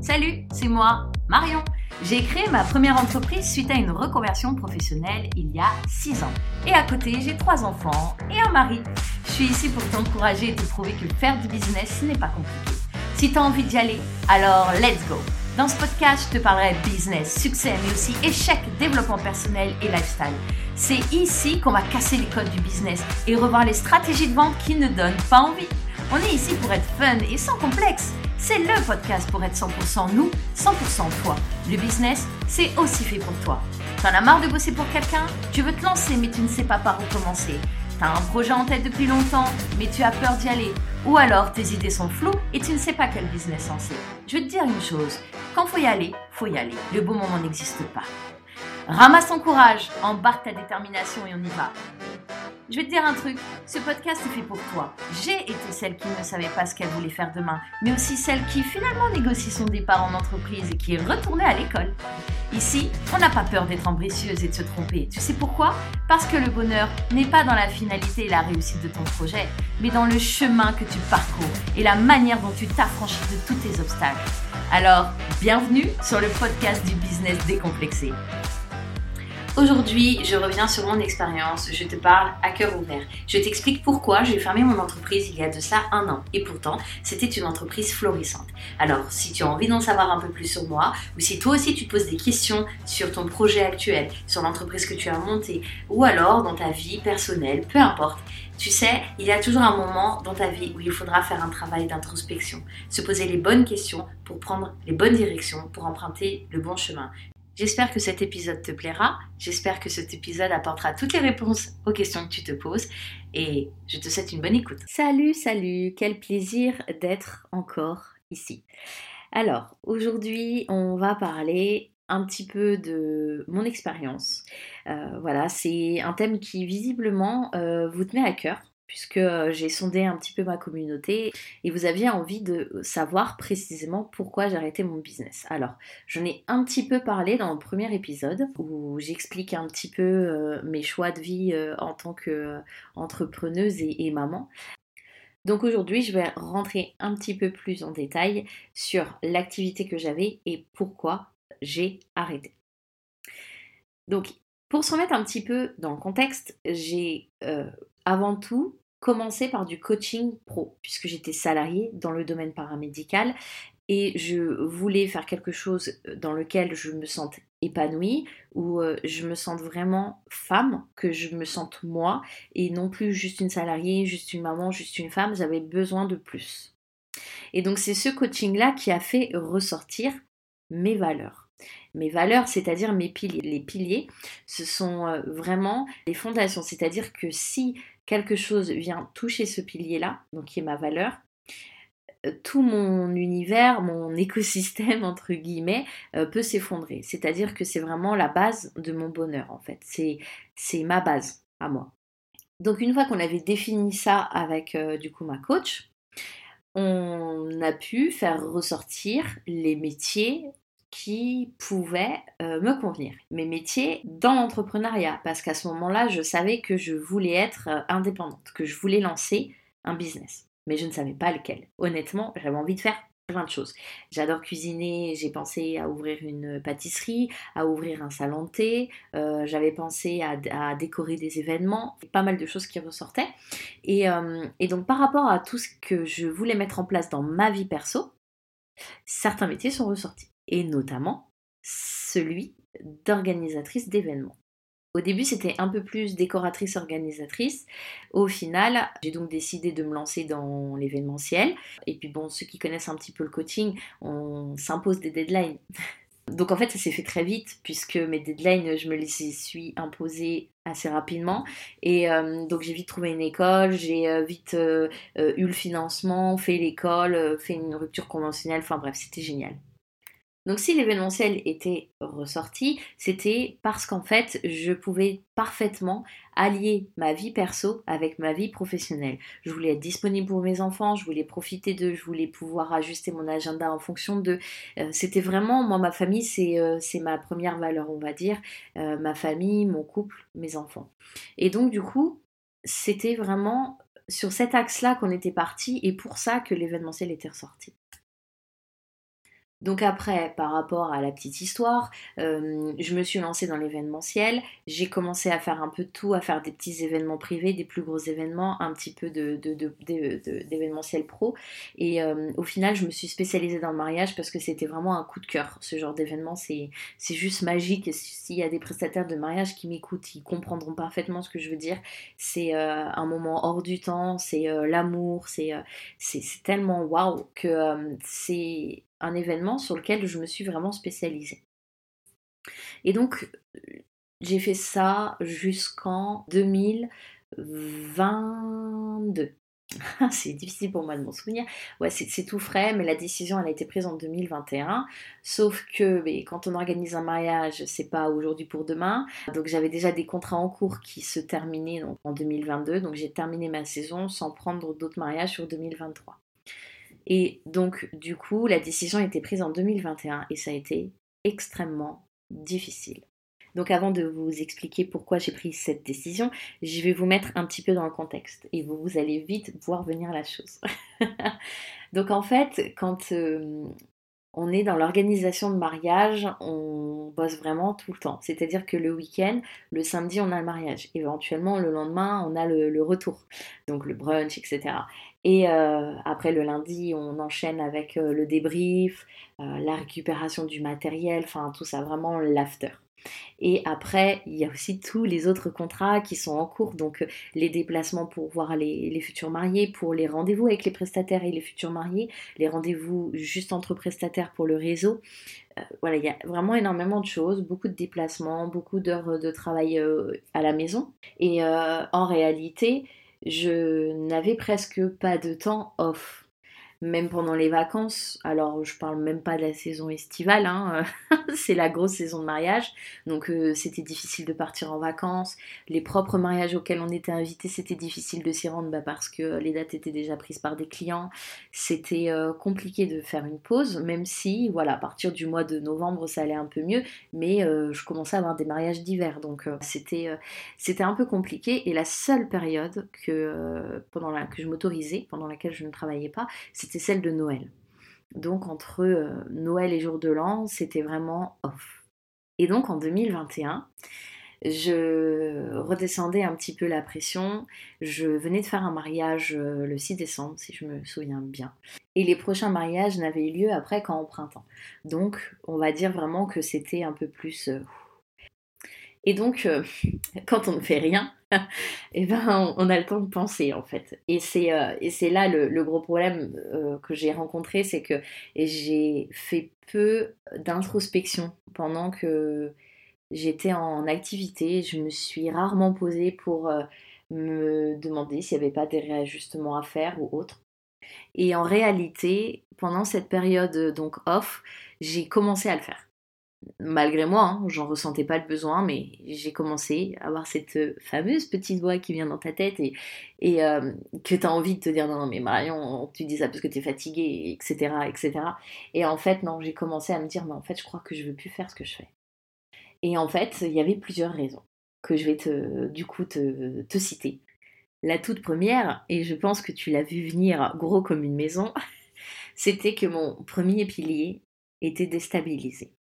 Salut, c'est moi, Marion. J'ai créé ma première entreprise suite à une reconversion professionnelle il y a 6 ans. Et à côté, j'ai trois enfants et un mari. Je suis ici pour t'encourager et te prouver que faire du business n'est pas compliqué. Si tu as envie d'y aller, alors let's go. Dans ce podcast, je te parlerai business, succès, mais aussi échec, développement personnel et lifestyle. C'est ici qu'on va casser les codes du business et revoir les stratégies de vente qui ne donnent pas envie. On est ici pour être fun et sans complexe. C'est le podcast pour être 100% nous, 100% toi. Le business, c'est aussi fait pour toi. T'en as marre de bosser pour quelqu'un? Tu veux te lancer mais tu ne sais pas par où commencer. T'as un projet en tête depuis longtemps mais tu as peur d'y aller. Ou alors tes idées sont floues et tu ne sais pas quel business lancer. Je veux te dire une chose, quand faut y aller, faut y aller. Le bon moment n'existe pas. Ramasse ton courage, embarque ta détermination et on y va. Je vais te dire un truc, ce podcast est fait pour toi. J'ai été celle qui ne savait pas ce qu'elle voulait faire demain, mais aussi celle qui finalement négocie son départ en entreprise et qui est retournée à l'école. Ici, on n'a pas peur d'être ambitieuse et de se tromper. Tu sais pourquoi? Parce que le bonheur n'est pas dans la finalité et la réussite de ton projet, mais dans le chemin que tu parcours et la manière dont tu t'affranchis de tous tes obstacles. Alors, bienvenue sur le podcast du business décomplexé. Aujourd'hui, je reviens sur mon expérience, je te parle à cœur ouvert. Je t'explique pourquoi j'ai fermé mon entreprise il y a de ça un an. Et pourtant, c'était une entreprise florissante. Alors, si tu as envie d'en savoir un peu plus sur moi, ou si toi aussi tu poses des questions sur ton projet actuel, sur l'entreprise que tu as montée, ou alors dans ta vie personnelle, peu importe, tu sais, il y a toujours un moment dans ta vie où il faudra faire un travail d'introspection, se poser les bonnes questions pour prendre les bonnes directions, pour emprunter le bon chemin. J'espère que cet épisode te plaira. J'espère que cet épisode apportera toutes les réponses aux questions que tu te poses. Et je te souhaite une bonne écoute. Salut, salut, quel plaisir d'être encore ici. Alors, aujourd'hui, on va parler un petit peu de mon expérience. Euh, voilà, c'est un thème qui visiblement euh, vous tenait à cœur puisque j'ai sondé un petit peu ma communauté et vous aviez envie de savoir précisément pourquoi j'ai arrêté mon business. Alors, j'en ai un petit peu parlé dans le premier épisode où j'explique un petit peu mes choix de vie en tant qu'entrepreneuse et, et maman. Donc aujourd'hui, je vais rentrer un petit peu plus en détail sur l'activité que j'avais et pourquoi j'ai arrêté. Donc, pour se remettre un petit peu dans le contexte, j'ai avant tout commencé par du coaching pro, puisque j'étais salariée dans le domaine paramédical et je voulais faire quelque chose dans lequel je me sente épanouie, où euh, je me sente vraiment femme, que je me sente moi, et non plus juste une salariée, juste une maman, juste une femme, j'avais besoin de plus. Et donc c'est ce coaching-là qui a fait ressortir mes valeurs. Mes valeurs, c'est-à-dire mes piliers. Les piliers, ce sont euh, vraiment les fondations, c'est-à-dire que si quelque chose vient toucher ce pilier-là, donc qui est ma valeur, euh, tout mon univers, mon écosystème, entre guillemets, euh, peut s'effondrer. C'est-à-dire que c'est vraiment la base de mon bonheur, en fait. C'est, ma base à moi. Donc une fois qu'on avait défini ça avec euh, du coup ma coach, on a pu faire ressortir les métiers qui pouvaient euh, me convenir. Mes métiers dans l'entrepreneuriat, parce qu'à ce moment-là, je savais que je voulais être euh, indépendante, que je voulais lancer un business. Mais je ne savais pas lequel. Honnêtement, j'avais envie de faire plein de choses. J'adore cuisiner, j'ai pensé à ouvrir une pâtisserie, à ouvrir un salon de thé, euh, j'avais pensé à, décorer des événements, pas mal de choses qui ressortaient. Et, et donc par rapport à tout ce que je voulais mettre en place dans ma vie perso, certains métiers sont ressortis et notamment celui d'organisatrice d'événements. Au début, c'était un peu plus décoratrice organisatrice. Au final, j'ai donc décidé de me lancer dans l'événementiel. Et puis bon, ceux qui connaissent un petit peu le coaching, on s'impose des deadlines. Donc en fait, ça s'est fait très vite puisque mes deadlines, je me les suis imposées assez rapidement. Et euh, donc j'ai vite trouvé une école, j'ai euh, vite euh, eu le financement, fait l'école, fait une rupture conventionnelle. Enfin bref, c'était génial. Donc si l'événementiel était ressorti, c'était parce qu'en fait, je pouvais parfaitement allier ma vie perso avec ma vie professionnelle. Je voulais être disponible pour mes enfants, je voulais profiter d'eux, je voulais pouvoir ajuster mon agenda en fonction d'eux. Euh, c'était vraiment, moi, ma famille, c'est euh, ma première valeur, on va dire. Euh, ma famille, mon couple, mes enfants. Et donc, du coup, c'était vraiment sur cet axe-là qu'on était parti et pour ça que l'événementiel était ressorti. Donc après, par rapport à la petite histoire, euh, je me suis lancée dans l'événementiel. J'ai commencé à faire un peu de tout, à faire des petits événements privés, des plus gros événements, un petit peu d'événementiel pro. Et euh, au final, je me suis spécialisée dans le mariage parce que c'était vraiment un coup de cœur. Ce genre d'événement, c'est juste magique. S'il y a des prestataires de mariage qui m'écoutent, ils comprendront parfaitement ce que je veux dire. C'est euh, un moment hors du temps, c'est l'amour, c'est tellement waouh que c'est un événement sur lequel je me suis vraiment spécialisée. Et donc, j'ai fait ça jusqu'en 2022. c'est difficile pour moi de m'en souvenir. Ouais, c'est tout frais, mais la décision, elle a été prise en 2021. Sauf que mais, quand on organise un mariage, c'est pas aujourd'hui pour demain. Donc j'avais déjà des contrats en cours qui se terminaient en 2022. Donc j'ai terminé ma saison sans prendre d'autres mariages sur 2023. Et donc, du coup, la décision a été prise en 2021 et ça a été extrêmement difficile. Donc avant de vous expliquer pourquoi j'ai pris cette décision, je vais vous mettre un petit peu dans le contexte et vous, allez vite voir venir la chose. Donc en fait, quand euh, on est dans l'organisation de mariage, on bosse vraiment tout le temps. C'est-à-dire que le week-end, le samedi, on a le mariage. Éventuellement, le lendemain, on a le, retour. Donc le brunch, etc. Et euh, après, le lundi, on enchaîne avec euh, le débrief, euh, la récupération du matériel, enfin tout ça, vraiment l'after. Et après, il y a aussi tous les autres contrats qui sont en cours, donc les déplacements pour voir les, futurs mariés, pour les rendez-vous avec les prestataires et les futurs mariés, les rendez-vous juste entre prestataires pour le réseau. Voilà, il y a vraiment énormément de choses, beaucoup de déplacements, beaucoup d'heures de travail à la maison. Et en réalité, je n'avais presque pas de temps off même pendant les vacances. Alors, je parle même pas de la saison estivale, hein, c'est la grosse saison de mariage, donc euh, c'était difficile de partir en vacances. Les propres mariages auxquels on était invité, c'était difficile de s'y rendre bah, parce que les dates étaient déjà prises par des clients. C'était euh, compliqué de faire une pause, même si, voilà, à partir du mois de novembre, ça allait un peu mieux, mais euh, je commençais à avoir des mariages d'hiver, donc c'était c'était un peu compliqué. Et la seule période que, pendant la, que je m'autorisais, pendant laquelle je ne travaillais pas, c'était celle de Noël. Donc entre euh, Noël et jour de l'an, c'était vraiment off. Et donc en 2021, je redescendais un petit peu la pression. Je venais de faire un mariage euh, le 6 décembre, si je me souviens bien. Et les prochains mariages n'avaient lieu après qu'en printemps. Donc on va dire vraiment que c'était un peu plus... Euh, et donc, euh, quand on ne fait rien, eh ben, on, a le temps de penser en fait. Et c'est euh, là le, gros problème euh, que j'ai rencontré, c'est que j'ai fait peu d'introspection pendant que j'étais en activité. Je me suis rarement posée pour me demander s'il n'y avait pas des réajustements à faire ou autre. Et en réalité, pendant cette période donc off, j'ai commencé à le faire malgré moi, hein, j'en ressentais pas le besoin, mais j'ai commencé à avoir cette euh, fameuse petite voix qui vient dans ta tête et, euh, que tu envie de te dire non, mais Marion, tu dis ça parce que tu es fatiguée, etc., etc. Et en fait, non, j'ai commencé à me dire, mais en fait, je crois que je veux plus faire ce que je fais. Et en fait, il y avait plusieurs raisons que je vais te, du coup te citer. La toute première, et je pense que tu l'as vu venir gros comme une maison, c'était que mon premier pilier était déstabilisé.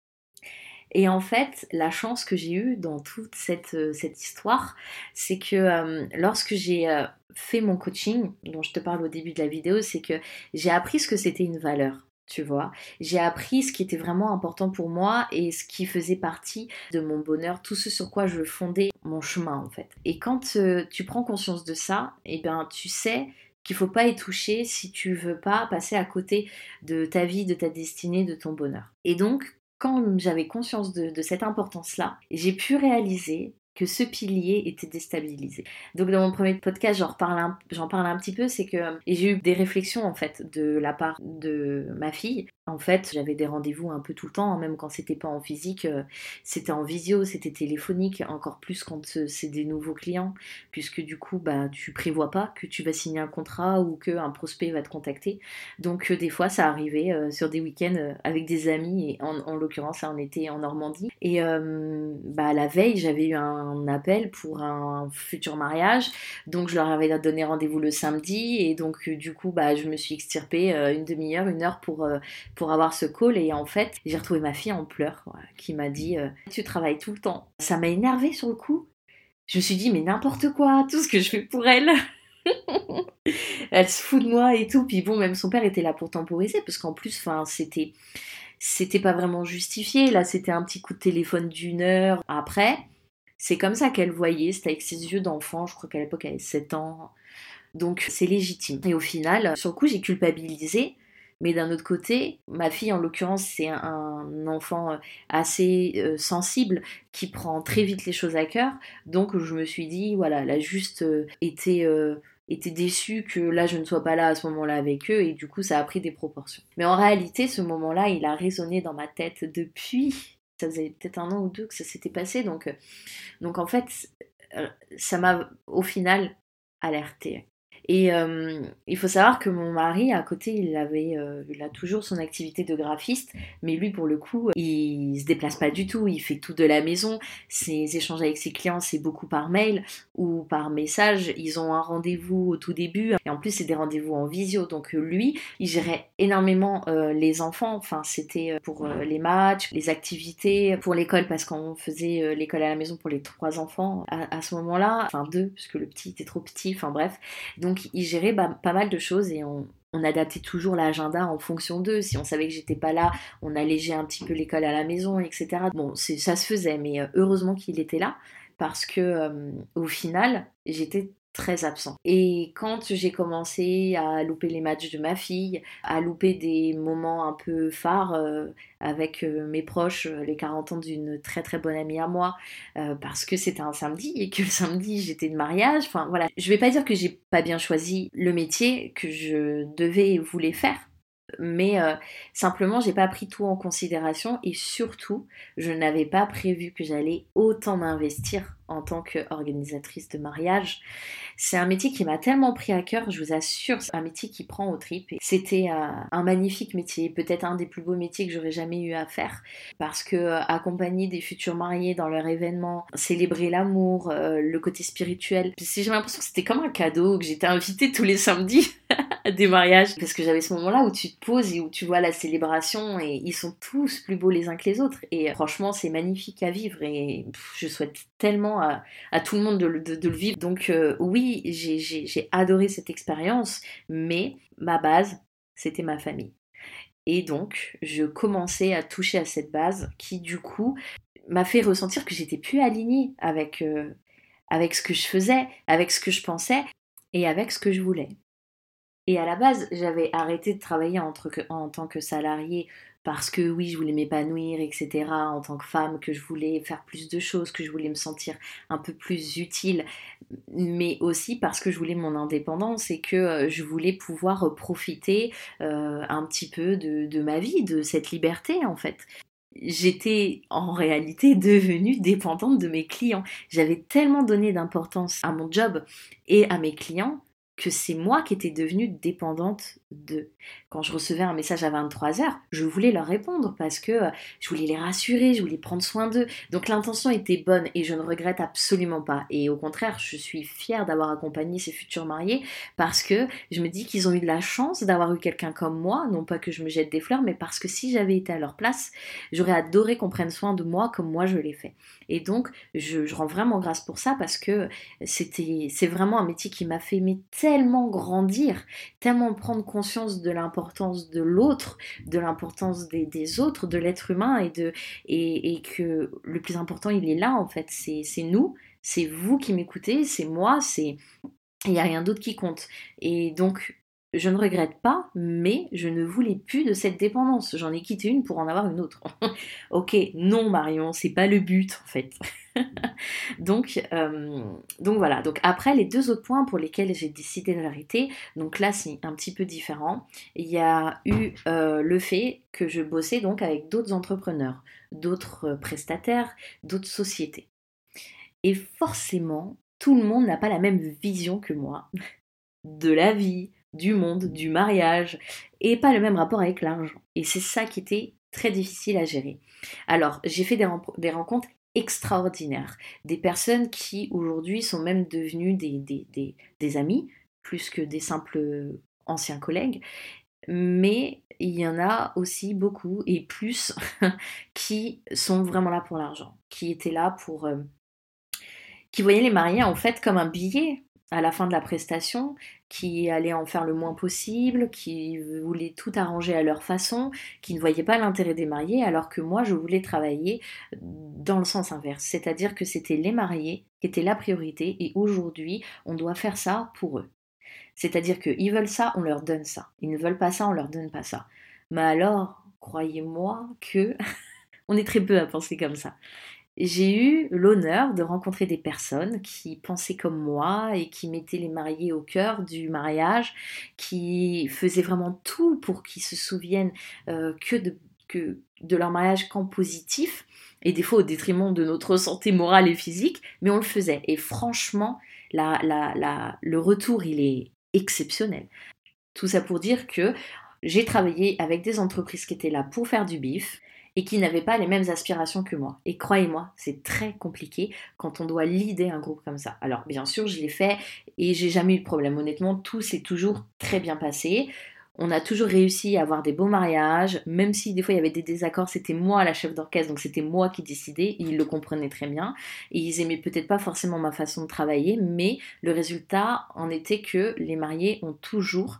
Et en fait, la chance que j'ai eue dans toute cette, euh, cette histoire, c'est que euh, lorsque j'ai euh, fait mon coaching, dont je te parle au début de la vidéo, c'est que j'ai appris ce que c'était une valeur. Tu vois, j'ai appris ce qui était vraiment important pour moi et ce qui faisait partie de mon bonheur, tout ce sur quoi je fondais mon chemin en fait. Et quand tu prends conscience de ça, eh bien tu sais qu'il faut pas y toucher si tu veux pas passer à côté de ta vie, de ta destinée, de ton bonheur. Et donc, quand j'avais conscience de, cette importance-là, j'ai pu réaliser que ce pilier était déstabilisé. Donc dans mon premier podcast, j'en parle un, petit peu, c'est que j'ai eu des réflexions en fait de la part de ma fille en fait, j'avais des rendez-vous un peu tout le temps, hein, même quand c'était pas en physique, euh, c'était en visio, c'était téléphonique, encore plus quand euh, c'est des nouveaux clients, puisque du coup, bah, tu prévois pas que tu vas signer un contrat ou qu'un prospect va te contacter. Donc, euh, des fois, ça arrivait sur des week-ends avec des amis, et en, l'occurrence, on était en Normandie. Et bah, la veille, j'avais eu un un appel pour un futur mariage. Donc je leur avais donné rendez-vous le samedi et donc du coup bah, je me suis extirpée une demi-heure, une heure pour, pour avoir ce call et en fait j'ai retrouvé ma fille en pleurs qui m'a dit tu travailles tout le temps. Ça m'a énervée sur le coup. Je me suis dit mais n'importe quoi, tout ce que je fais pour elle. elle se fout de moi et tout. Puis bon, même son père était là pour temporiser, parce qu'en plus, c'était, c'était pas vraiment justifié. Là, c'était un petit coup de téléphone d'une heure. Après, c'est comme ça qu'elle voyait, c'était avec ses yeux d'enfant. Je crois qu'à l'époque, elle avait 7 ans. Donc, c'est légitime. Et au final, sur le coup, j'ai culpabilisé. Mais d'un autre côté, ma fille, en l'occurrence, c'est un enfant assez euh, sensible qui prend très vite les choses à cœur. Donc, je me suis dit, voilà, elle a juste euh, été euh, déçue que là je ne sois pas là à ce moment-là avec eux et du coup ça a pris des proportions. Mais en réalité ce moment-là il a résonné dans ma tête depuis, ça faisait peut-être un an ou deux que ça s'était passé donc, euh, en fait euh, ça m'a au final alerté. Et euh, il faut savoir que mon mari, à côté, il avait, euh, il a toujours son activité de graphiste, mais lui, pour le coup, il se déplace pas du tout. Il fait tout de la maison. Ses échanges avec ses clients, c'est beaucoup par mail ou par message. Ils ont un rendez-vous au tout début, et en plus, c'est des rendez-vous en visio. Donc lui, il gérait énormément euh, les enfants. Enfin, c'était pour les matchs, les activités, pour l'école, parce qu'on faisait l'école à la maison pour les trois enfants à, ce moment-là. Enfin deux, puisque le petit était trop petit. Enfin bref. Donc donc ils géraient pas mal de choses et on, adaptait toujours l'agenda en fonction d'eux. Si on savait que j'étais pas là, on allégeait un petit peu l'école à la maison, etc. Bon, ça se faisait, mais euh, heureusement qu'il était là parce que euh, au final, j'étais très absent. Et quand j'ai commencé à louper les matchs de ma fille, à louper des moments un peu phares euh, avec euh, mes proches, euh, les 40 ans d'une très très bonne amie à moi, parce que c'était un samedi et que le samedi j'étais de mariage, enfin voilà. Je vais pas dire que j'ai pas bien choisi le métier que je devais et voulais faire, mais simplement j'ai pas pris tout en considération et surtout je n'avais pas prévu que j'allais autant m'investir en tant qu'organisatrice de mariage. C'est un métier qui m'a tellement pris à cœur, je vous assure, c'est un métier qui prend au tripes. C'était euh, un magnifique métier, peut-être un des plus beaux métiers que j'aurais jamais eu à faire parce que euh, accompagner des futurs mariés dans leur événement, célébrer l'amour, le côté spirituel, j'ai l'impression que c'était comme un cadeau que j'étais invitée tous les samedis des mariages parce que j'avais ce moment-là où tu te poses et où tu vois la célébration et ils sont tous plus beaux les uns que les autres et franchement c'est magnifique à vivre et je souhaite tellement à, tout le monde de, le vivre donc euh, oui j'ai adoré cette expérience mais ma base c'était ma famille et donc je commençais à toucher à cette base qui du coup m'a fait ressentir que j'étais plus alignée avec euh, avec ce que je faisais, avec ce que je pensais et avec ce que je voulais. Et à la base, j'avais arrêté de travailler en, tant que salarié parce que oui, je voulais m'épanouir, etc. En tant que femme, que je voulais faire plus de choses, que je voulais me sentir un peu plus utile, mais aussi parce que je voulais mon indépendance et que euh, je voulais pouvoir profiter euh, un petit peu de, ma vie, de cette liberté en fait j'étais en réalité devenue dépendante de mes clients. J'avais tellement donné d'importance à mon job et à mes clients que c'est moi qui étais devenue dépendante d'eux. Quand je recevais un message à 23h, je voulais leur répondre parce que euh, je voulais les rassurer, je voulais prendre soin d'eux. Donc l'intention était bonne et je ne regrette absolument pas. Et au contraire, je suis fière d'avoir accompagné ces futurs mariés parce que je me dis qu'ils ont eu de la chance d'avoir eu quelqu'un comme moi. Non pas que je me jette des fleurs, mais parce que si j'avais été à leur place, j'aurais adoré qu'on prenne soin de moi comme moi je l'ai fait. Et donc, je, rends vraiment grâce pour ça parce que c'était, c'est vraiment un métier qui m'a fait mais tellement grandir, tellement prendre conscience de l'importance de l'autre, de l'importance des, autres, de l'être humain et, de, et, et, que le plus important, il est là en fait, c'est, c'est nous, c'est vous qui m'écoutez, c'est moi, c'est... Il n'y a rien d'autre qui compte. Et donc, je ne regrette pas, mais je ne voulais plus de cette dépendance. J'en ai quitté une pour en avoir une autre. ok, non Marion, c'est pas le but en fait. donc, euh, donc voilà. Donc après les deux autres points pour lesquels j'ai décidé d'arrêter, donc là c'est un petit peu différent. Il y a eu euh, le fait que je bossais donc avec d'autres entrepreneurs, d'autres prestataires, d'autres sociétés. Et forcément, tout le monde n'a pas la même vision que moi de la vie, du monde, du mariage, et pas le même rapport avec l'argent. Et c'est ça qui était très difficile à gérer. Alors, j'ai fait des, rencontres extraordinaires. Des personnes qui aujourd'hui sont même devenues des, amis, plus que des simples anciens collègues. Mais il y en a aussi beaucoup et plus qui sont vraiment là pour l'argent, qui étaient là pour... Euh, qui voyaient les mariés en fait comme un billet à la fin de la prestation, qui allaient en faire le moins possible, qui voulaient tout arranger à leur façon, qui ne voyaient pas l'intérêt des mariés, alors que moi je voulais travailler dans le sens inverse, c'est-à-dire que c'était les mariés qui étaient la priorité et aujourd'hui on doit faire ça pour eux. C'est-à-dire qu'ils veulent ça, on leur donne ça. Ils ne veulent pas ça, on leur donne pas ça. Mais alors, croyez-moi que on est très peu à penser comme ça j'ai eu l'honneur de rencontrer des personnes qui pensaient comme moi et qui mettaient les mariés au cœur du mariage, qui faisaient vraiment tout pour qu'ils se souviennent euh, que, de, leur mariage qu'en positif, et des fois au détriment de notre santé morale et physique, mais on le faisait. Et franchement, le retour, il est exceptionnel. Tout ça pour dire que j'ai travaillé avec des entreprises qui étaient là pour faire du bif, et qui n'avaient pas les mêmes aspirations que moi. Et croyez-moi, c'est très compliqué quand on doit leader un groupe comme ça. Alors bien sûr, je l'ai fait et j'ai jamais eu de problème. Honnêtement, tout s'est toujours très bien passé. On a toujours réussi à avoir des beaux mariages, même si des fois il y avait des désaccords, c'était moi la chef d'orchestre, donc c'était moi qui décidais, ils le comprenaient très bien, et ils aimaient peut-être pas forcément ma façon de travailler, mais le résultat en était que les mariés ont toujours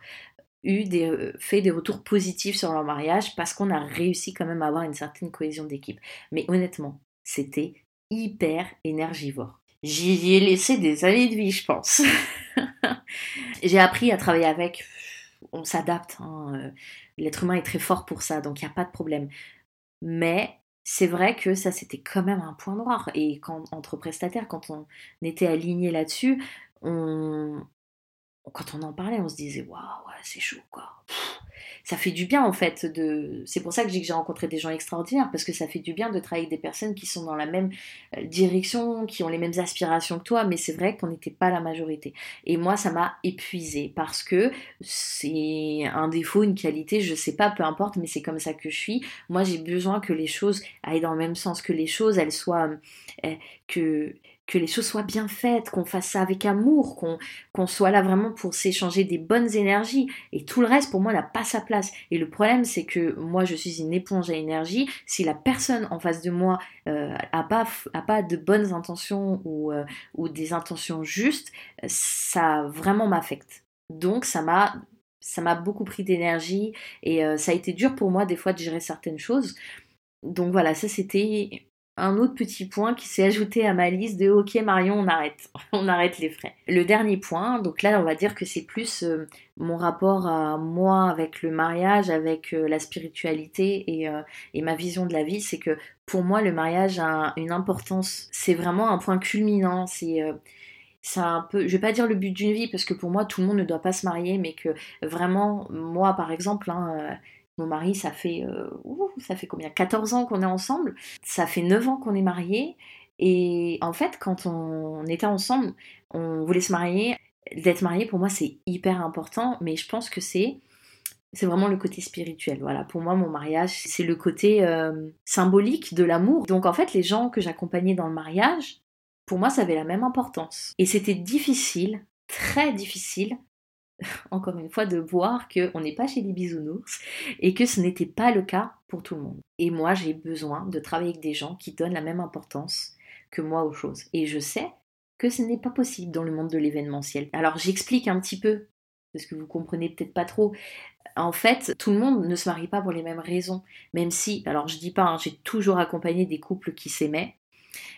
eu des, euh, fait des retours positifs sur leur mariage parce qu'on a réussi quand même à avoir une certaine cohésion d'équipe. Mais honnêtement, c'était hyper énergivore. J'y ai laissé des années de vie, je pense. J'ai appris à travailler avec. On s'adapte. Hein, euh, l'être humain est très fort pour ça, donc il n'y a pas de problème. Mais c'est vrai que ça, c'était quand même un point noir. Et quand, entre prestataires, quand on était aligné là-dessus, on, quand on en parlait, on se disait waouh, c'est chaud quoi. ça fait du bien en fait de. C'est pour ça que j'ai rencontré des gens extraordinaires parce que ça fait du bien de travailler avec des personnes qui sont dans la même euh, direction, qui ont les mêmes aspirations que toi. Mais c'est vrai qu'on n'était pas la majorité. Et moi, ça m'a épuisé parce que c'est un défaut, une qualité, je sais pas, peu importe, mais c'est comme ça que je suis. Moi, j'ai besoin que les choses aillent dans le même sens, que les choses, elles soient, euh, que que les choses soient bien faites, qu'on fasse ça avec amour, qu'on soit là vraiment pour s'échanger des bonnes énergies. Et tout le reste, pour moi, n'a pas sa place. Et le problème, c'est que moi, je suis une éponge à énergie. Si la personne en face de moi euh, a, pas, a pas de bonnes intentions ou, euh, ou des intentions justes, ça vraiment m'affecte. Donc, ça m'a ça m'a beaucoup pris d'énergie et euh, ça a été dur pour moi des fois de gérer certaines choses. Donc voilà, ça c'était un autre petit point qui s'est ajouté à ma liste de OK Marion, on arrête, on arrête les frais. Le dernier point, donc là on va dire que c'est plus euh, mon rapport à moi avec le mariage, avec euh, la spiritualité et, euh, et, ma vision de la vie, c'est que pour moi le mariage a une importance, c'est vraiment un point culminant, c'est c'est un peu, je vais pas dire le but d'une vie parce que pour moi tout le monde ne doit pas se marier, mais que vraiment moi par exemple, hein, mon mari, ça fait, euh, ça fait combien? 14 ans qu'on est ensemble. Ça fait 9 ans qu'on est mariés. Et en fait, quand on était ensemble, on voulait se marier. D'être marié, pour moi, c'est hyper important. Mais je pense que c'est c'est vraiment le côté spirituel. Voilà, pour moi, mon mariage, c'est le côté euh, symbolique de l'amour. Donc en fait, les gens que j'accompagnais dans le mariage, pour moi, ça avait la même importance. Et c'était difficile, très difficile, encore une fois, de voir qu'on n'est pas chez les bisounours et que ce n'était pas le cas pour tout le monde. Et moi, j'ai besoin de travailler avec des gens qui donnent la même importance que moi aux choses. Et je sais que ce n'est pas possible dans le monde de l'événementiel. Alors j'explique un petit peu, parce que vous comprenez peut-être pas trop. En fait, tout le monde ne se marie pas pour les mêmes raisons, même si, alors je dis pas, hein, j'ai toujours accompagné des couples qui s'aimaient,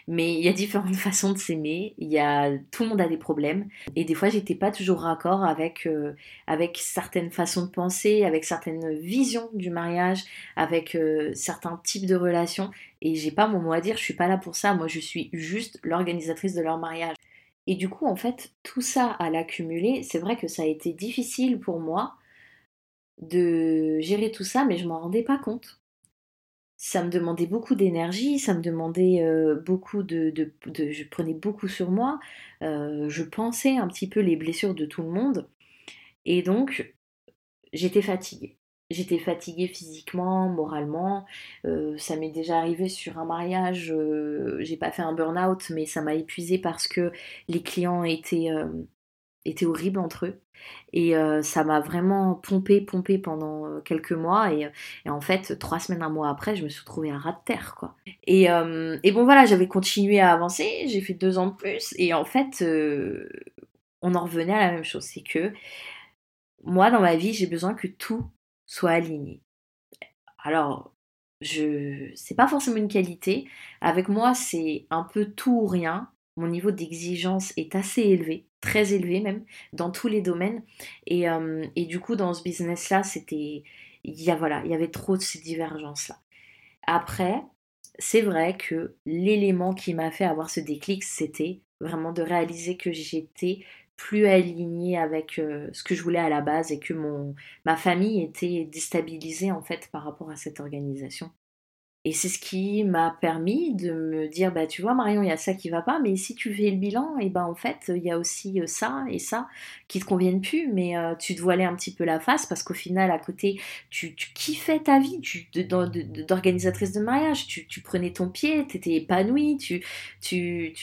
mais il y a différentes façons de s'aimer. Il y a tout le monde a des problèmes et des fois j'étais pas toujours raccord avec euh, avec certaines façons de penser, avec certaines visions du mariage, avec euh, certains types de relations et j'ai pas mon mot à dire. Je suis pas là pour ça. Moi je suis juste l'organisatrice de leur mariage. Et du coup en fait tout ça à l'accumuler, c'est vrai que ça a été difficile pour moi de gérer tout ça, mais je m'en rendais pas compte ça me demandait beaucoup d'énergie, ça me demandait euh, beaucoup de, Je prenais beaucoup sur moi, euh, je pensais un petit peu les blessures de tout le monde, et donc j'étais fatiguée. J'étais fatiguée physiquement, moralement. Euh, ça m'est déjà arrivé sur un mariage. J'ai pas fait un burn-out, mais ça m'a épuisée parce que les clients étaient, étaient horribles entre eux. Et ça m'a vraiment pompé, pompé pendant quelques mois. Et, en fait, trois semaines, un mois après, je me suis retrouvée à ras de terre, quoi. Et, et bon, voilà, j'avais continué à avancer. J'ai fait deux ans de plus. Et en fait, on en revenait à la même chose. C'est que moi, dans ma vie, j'ai besoin que tout soit aligné. Alors, je c'est pas forcément une qualité. Avec moi, c'est un peu tout ou rien. Mon niveau d'exigence est assez élevé, très élevé même, dans tous les domaines. Et, euh, et du coup, dans ce business-là, c'était. Il y, a, voilà, il y avait trop de ces divergences-là. Après, c'est vrai que l'élément qui m'a fait avoir ce déclic, c'était vraiment de réaliser que j'étais plus aligné avec euh, ce que je voulais à la base et que mon, ma famille était déstabilisée en fait par rapport à cette organisation. Et c'est ce qui m'a permis de me dire, bah tu vois Marion, il y a ça qui va pas, mais si tu fais le bilan, et ben en fait, il y a aussi euh, ça et ça qui te conviennent plus, mais euh, tu te voilais un petit peu la face parce qu'au final, à côté, tu, kiffais ta vie d'organisatrice de, mariage, tu, prenais ton pied, tu étais épanouie, tu, tu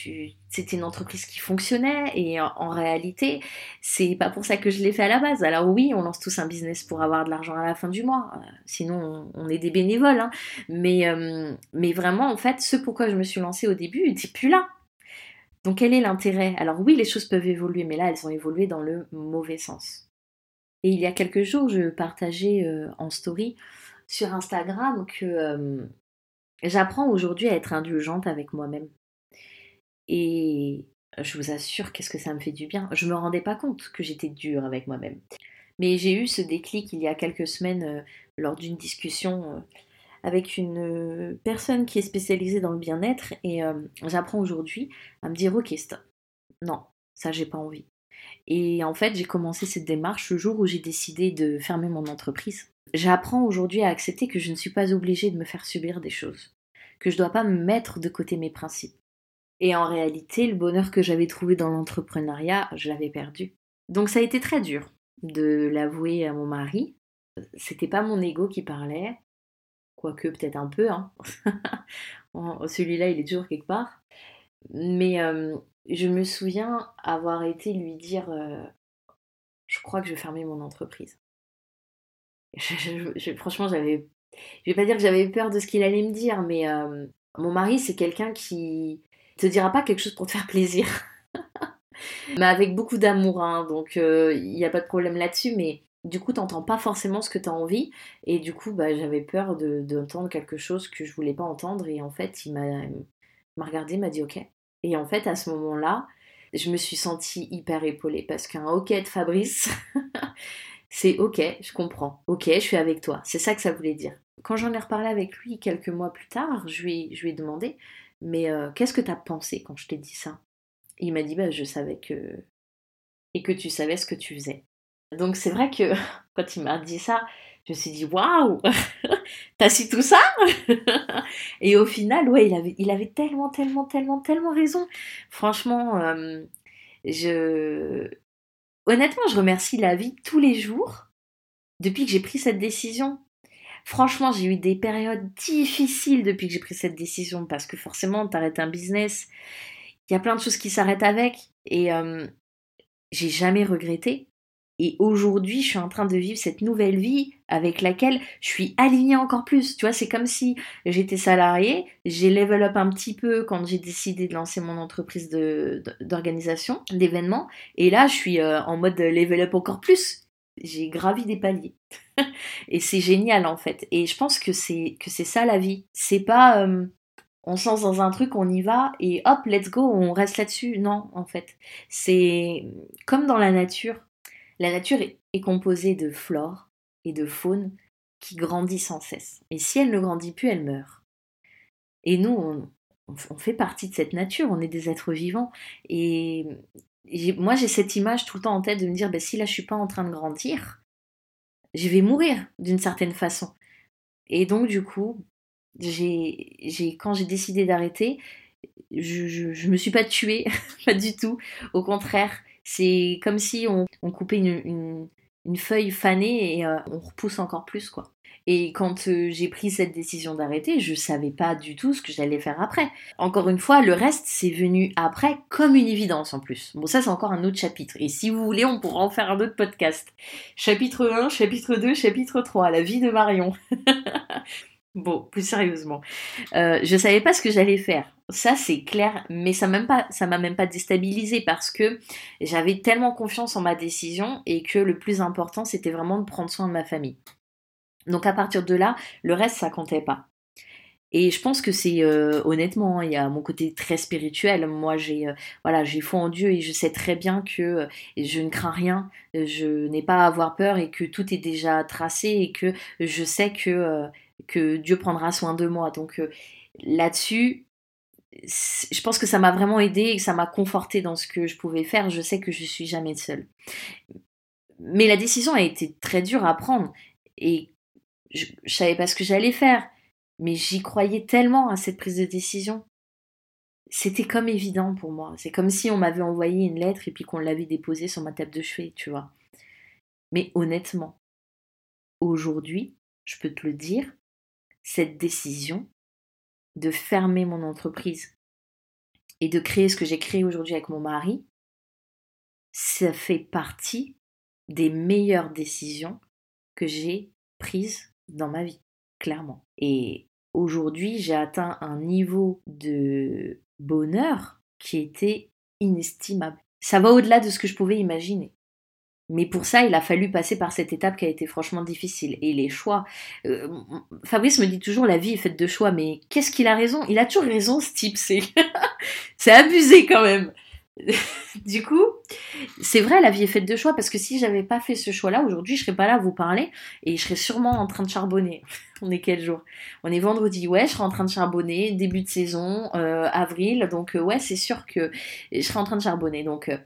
c'était une entreprise qui fonctionnait et en, réalité, c'est pas pour ça que je l'ai fait à la base. Alors oui, on lance tous un business pour avoir de l'argent à la fin du mois, euh, sinon on, est des bénévoles. Hein. Mais, euh, mais vraiment, en fait, ce pourquoi je me suis lancée au début n'était plus là. Donc quel est l'intérêt? Alors oui, les choses peuvent évoluer, mais là, elles ont évolué dans le mauvais sens. Et il y a quelques jours, je partageais euh, en story sur Instagram que j'apprends aujourd'hui à être indulgente avec moi-même. Et je vous assure, qu'est-ce que ça me fait du bien. Je me rendais pas compte que j'étais dure avec moi-même. Mais j'ai eu ce déclic il y a quelques semaines lors d'une discussion avec une personne qui est spécialisée dans le bien-être et j'apprends aujourd'hui à me dire ok stop. Non, ça j'ai pas envie. Et en fait, j'ai commencé cette démarche le jour où j'ai décidé de fermer mon entreprise. J'apprends aujourd'hui à accepter que je ne suis pas obligée de me faire subir des choses, que je ne dois pas me mettre de côté mes principes, et en réalité, le bonheur que j'avais trouvé dans l'entrepreneuriat, je l'avais perdu. Donc ça a été très dur de l'avouer à mon mari. C'était pas mon ego qui parlait, quoique peut-être un peu. Hein. Celui-là, il est toujours quelque part. Mais euh, je me souviens avoir été lui dire euh, Je crois que je vais fermer mon entreprise. franchement, j'avais. Je vais pas dire que j'avais peur de ce qu'il allait me dire, mais euh, mon mari, c'est quelqu'un qui te dira pas quelque chose pour te faire plaisir. mais avec beaucoup d'amour, hein, donc il euh, n'y a pas de problème là-dessus, mais du coup, t'entends pas forcément ce que tu as envie, et du coup, bah, j'avais peur d'entendre quelque chose que je voulais pas entendre, et en fait, il m'a regardé, m'a dit ok. Et en fait, à ce moment-là, je me suis sentie hyper épaulée, parce qu'un ok de Fabrice, c'est ok, je comprends, ok, je suis avec toi, c'est ça que ça voulait dire. Quand j'en ai reparlé avec lui quelques mois plus tard, je lui, je lui ai demandé, mais euh, qu'est-ce que tu as pensé quand je t'ai dit ça? Il m'a dit bah, Je savais que. Et que tu savais ce que tu faisais. Donc c'est vrai que quand il m'a dit ça, je me suis dit Waouh T'as su tout ça? Et au final, ouais, il avait, il avait tellement, tellement, tellement, tellement raison. Franchement, euh, je. Honnêtement, je remercie la vie tous les jours depuis que j'ai pris cette décision. Franchement, j'ai eu des périodes difficiles depuis que j'ai pris cette décision parce que forcément, t'arrêtes un business, il y a plein de choses qui s'arrêtent avec et euh, j'ai jamais regretté. Et aujourd'hui, je suis en train de vivre cette nouvelle vie avec laquelle je suis alignée encore plus. Tu vois, c'est comme si j'étais salariée, j'ai level up un petit peu quand j'ai décidé de lancer mon entreprise d'organisation, d'événements. Et là, je suis en mode level up encore plus j'ai gravi des paliers. et c'est génial en fait. Et je pense que c'est que c'est ça la vie. C'est pas euh, on se lance dans un truc, on y va et hop, let's go, on reste là-dessus. Non, en fait, c'est comme dans la nature. La nature est, composée de flore et de faune qui grandit sans cesse. Et si elle ne grandit plus, elle meurt. Et nous, on, on fait partie de cette nature, on est des êtres vivants. Et moi j'ai cette image tout le temps en tête de me dire, ben, si là je suis pas en train de grandir, je vais mourir d'une certaine façon. Et donc du coup, quand j'ai décidé d'arrêter, je, je, me suis pas tuée, pas du tout. Au contraire, c'est comme si on, coupait une, une feuille fanée et euh, on repousse encore plus, quoi. Et quand euh, j'ai pris cette décision d'arrêter, je savais pas du tout ce que j'allais faire après. Encore une fois, le reste, c'est venu après comme une évidence en plus. Bon, ça, c'est encore un autre chapitre. Et si vous voulez, on pourra en faire un autre podcast. Chapitre 1, chapitre 2, chapitre 3, la vie de Marion. bon, plus sérieusement. Euh, je savais pas ce que j'allais faire. Ça, c'est clair, mais ça même pas, ça m'a même pas déstabilisé parce que j'avais tellement confiance en ma décision et que le plus important, c'était vraiment de prendre soin de ma famille. Donc à partir de là, le reste, ça comptait pas. Et je pense que c'est euh, honnêtement, il y a mon côté très spirituel. Moi, j'ai euh, voilà, j'ai foi en Dieu et je sais très bien que euh, je ne crains rien, je n'ai pas à avoir peur et que tout est déjà tracé et que je sais que que Dieu prendra soin de moi. Donc là-dessus, je pense que ça m'a vraiment aidé et que ça m'a conforté dans ce que je pouvais faire. Je sais que je suis jamais seule. Mais la décision a été très dure à prendre et je, ne savais pas ce que j'allais faire, mais j'y croyais tellement à cette prise de décision. C'était comme évident pour moi. C'est comme si on m'avait envoyé une lettre et puis qu'on l'avait déposée sur ma table de chevet, tu vois. Mais honnêtement, aujourd'hui, je peux te le dire, cette décision de fermer mon entreprise et de créer ce que j'ai créé aujourd'hui avec mon mari, ça fait partie des meilleures décisions que j'ai prises dans ma vie, clairement. Et aujourd'hui, j'ai atteint un niveau de bonheur qui était inestimable. Ça va au-delà de ce que je pouvais imaginer. Mais pour ça, il a fallu passer par cette étape qui a été franchement difficile. Et les choix. Euh, Fabrice me dit toujours la vie est faite de choix, mais qu'est-ce qu'il a raison? Il a toujours raison, ce type. C'est, c'est abusé quand même. du coup, c'est vrai, la vie est faite de choix parce que si j'avais pas fait ce choix-là, aujourd'hui, je serais pas là à vous parler et je serais sûrement en train de charbonner. On est quel jour? On est vendredi, ouais, je serais en train de charbonner, début de saison, euh, avril, donc euh, ouais, c'est sûr que je serais en train de charbonner. Donc, euh,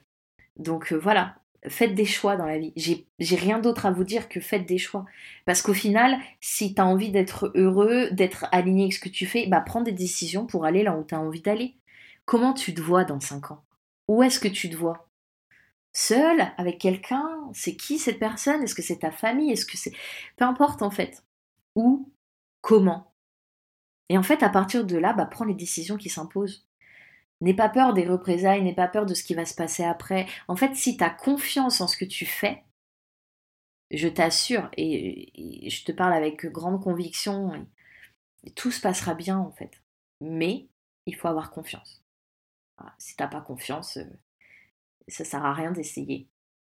donc voilà, faites des choix dans la vie. J'ai rien d'autre à vous dire que faites des choix. Parce qu'au final, si tu as envie d'être heureux, d'être aligné avec ce que tu fais, bah prends des décisions pour aller là où tu as envie d'aller. Comment tu te vois dans 5 ans? Où est-ce que tu te vois? Seul? Avec quelqu'un? C'est qui cette personne? Est-ce que c'est ta famille? Est-ce que c'est... Peu importe en fait. Où? Comment? Et en fait, à partir de là, bah, prends les décisions qui s'imposent. N'aie pas peur des représailles, n'aie pas peur de ce qui va se passer après. En fait, si tu as confiance en ce que tu fais, je t'assure, et, je te parle avec grande conviction, tout se passera bien en fait. Mais il faut avoir confiance. Si t'as pas confiance, euh, ça sert à rien d'essayer.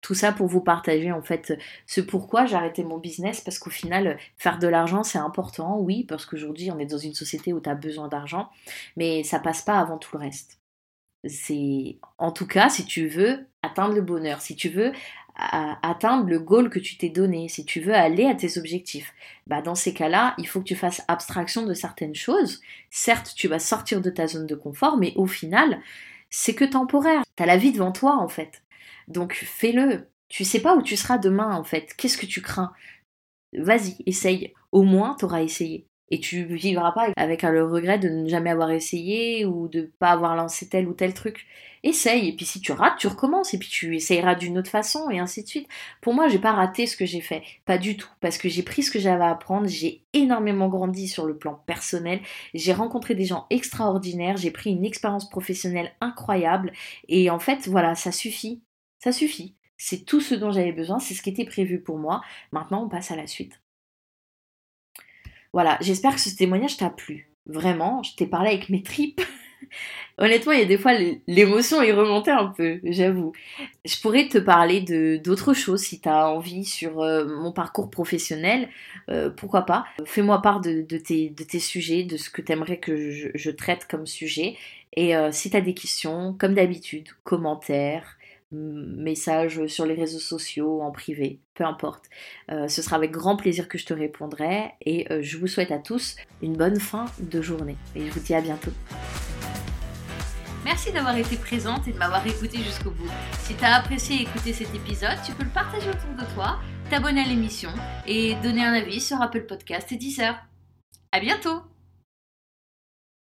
Tout ça pour vous partager en fait ce pourquoi j'ai arrêté mon business parce qu'au final faire de l'argent c'est important, oui, parce qu'aujourd'hui on est dans une société où tu as besoin d'argent, mais ça passe pas avant tout le reste. C'est en tout cas si tu veux atteindre le bonheur, si tu veux atteindre le goal que tu t'es donné, si tu veux aller à tes objectifs, bah dans ces cas-là, il faut que tu fasses abstraction de certaines choses. Certes, tu vas sortir de ta zone de confort, mais au final, c'est que temporaire. Tu as la vie devant toi en fait. Donc fais-le. Tu sais pas où tu seras demain en fait. Qu'est-ce que tu crains? Vas-y, essaye. Au moins, tu auras essayé. Et tu vivras pas avec le regret de ne jamais avoir essayé ou de pas avoir lancé tel ou tel truc. Essaye, et puis si tu rates, tu recommences, et puis tu essayeras d'une autre façon, et ainsi de suite. Pour moi, j'ai pas raté ce que j'ai fait, pas du tout, parce que j'ai pris ce que j'avais à apprendre, j'ai énormément grandi sur le plan personnel, j'ai rencontré des gens extraordinaires, j'ai pris une expérience professionnelle incroyable, et en fait, voilà, ça suffit, ça suffit. C'est tout ce dont j'avais besoin, c'est ce qui était prévu pour moi. Maintenant, on passe à la suite. Voilà, j'espère que ce témoignage t'a plu. Vraiment, je t'ai parlé avec mes tripes. Honnêtement, il y a des fois l'émotion est remontée un peu, j'avoue. Je pourrais te parler de d'autres choses si tu as envie sur euh, mon parcours professionnel, euh, pourquoi pas. Fais-moi part de, tes, de, tes, sujets, de ce que tu aimerais que je, traite comme sujet. Et euh, si tu as des questions, comme d'habitude, commentaires, message sur les réseaux sociaux, en privé, peu importe. Euh, ce sera avec grand plaisir que je te répondrai et euh, je vous souhaite à tous une bonne fin de journée et je vous dis à bientôt. Merci d'avoir été présente et de m'avoir écouté jusqu'au bout. Si tu as apprécié écouter cet épisode, tu peux le partager autour de toi, t'abonner à l'émission et donner un avis sur Apple Podcast et Deezer. À bientôt